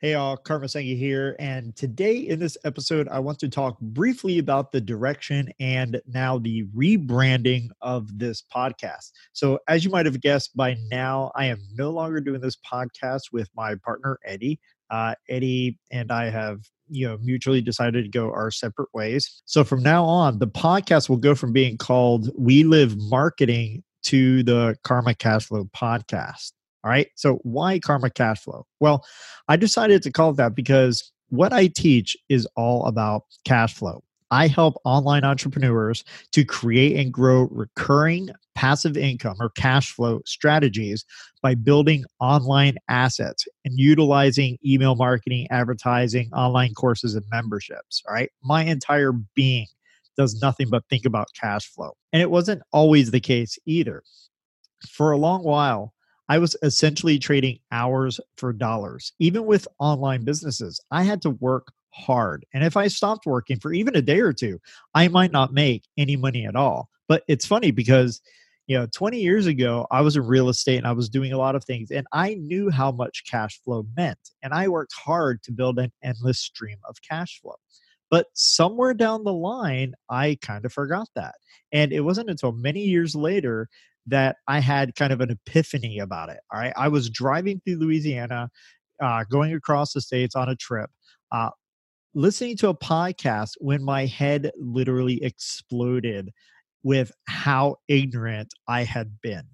Hey, all, Karma Sangi here. And today in this episode, I want to talk briefly about the direction and now the rebranding of this podcast. So, as you might have guessed by now, I am no longer doing this podcast with my partner, Eddie. Uh, Eddie and I have you know mutually decided to go our separate ways so from now on the podcast will go from being called we live marketing to the karma cash flow podcast all right. So why karma cash flow? Well, I decided to call it that because what I teach is all about cash flow. I help online entrepreneurs to create and grow recurring passive income or cash flow strategies by building online assets and utilizing email marketing, advertising, online courses, and memberships. All right. My entire being does nothing but think about cash flow. And it wasn't always the case either. For a long while, I was essentially trading hours for dollars. Even with online businesses, I had to work hard. And if I stopped working for even a day or two, I might not make any money at all. But it's funny because, you know, 20 years ago, I was in real estate and I was doing a lot of things and I knew how much cash flow meant. And I worked hard to build an endless stream of cash flow. But somewhere down the line, I kind of forgot that. And it wasn't until many years later that I had kind of an epiphany about it. All right. I was driving through Louisiana, uh, going across the states on a trip, uh, listening to a podcast when my head literally exploded with how ignorant I had been.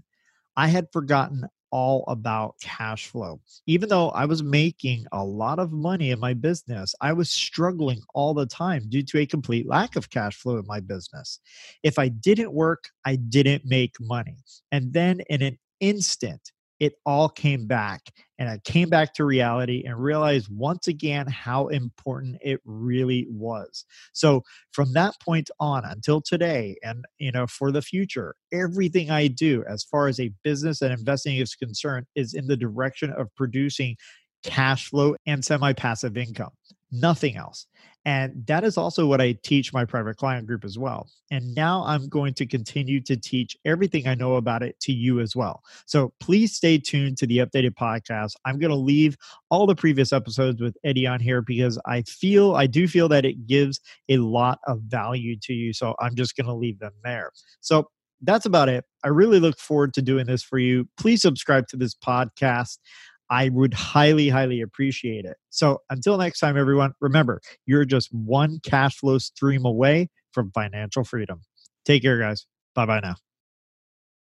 I had forgotten all about cash flow. Even though I was making a lot of money in my business, I was struggling all the time due to a complete lack of cash flow in my business. If I didn't work, I didn't make money. And then in an instant, it all came back and I came back to reality and realized once again how important it really was. So from that point on until today and you know for the future, everything I do as far as a business and investing is concerned is in the direction of producing cash flow and semi-passive income. Nothing else. And that is also what I teach my private client group as well. And now I'm going to continue to teach everything I know about it to you as well. So please stay tuned to the updated podcast. I'm going to leave all the previous episodes with Eddie on here because I feel, I do feel that it gives a lot of value to you. So I'm just going to leave them there. So that's about it. I really look forward to doing this for you. Please subscribe to this podcast. I would highly, highly appreciate it. So until next time, everyone, remember, you're just one cash flow stream away from financial freedom. Take care, guys. Bye bye now.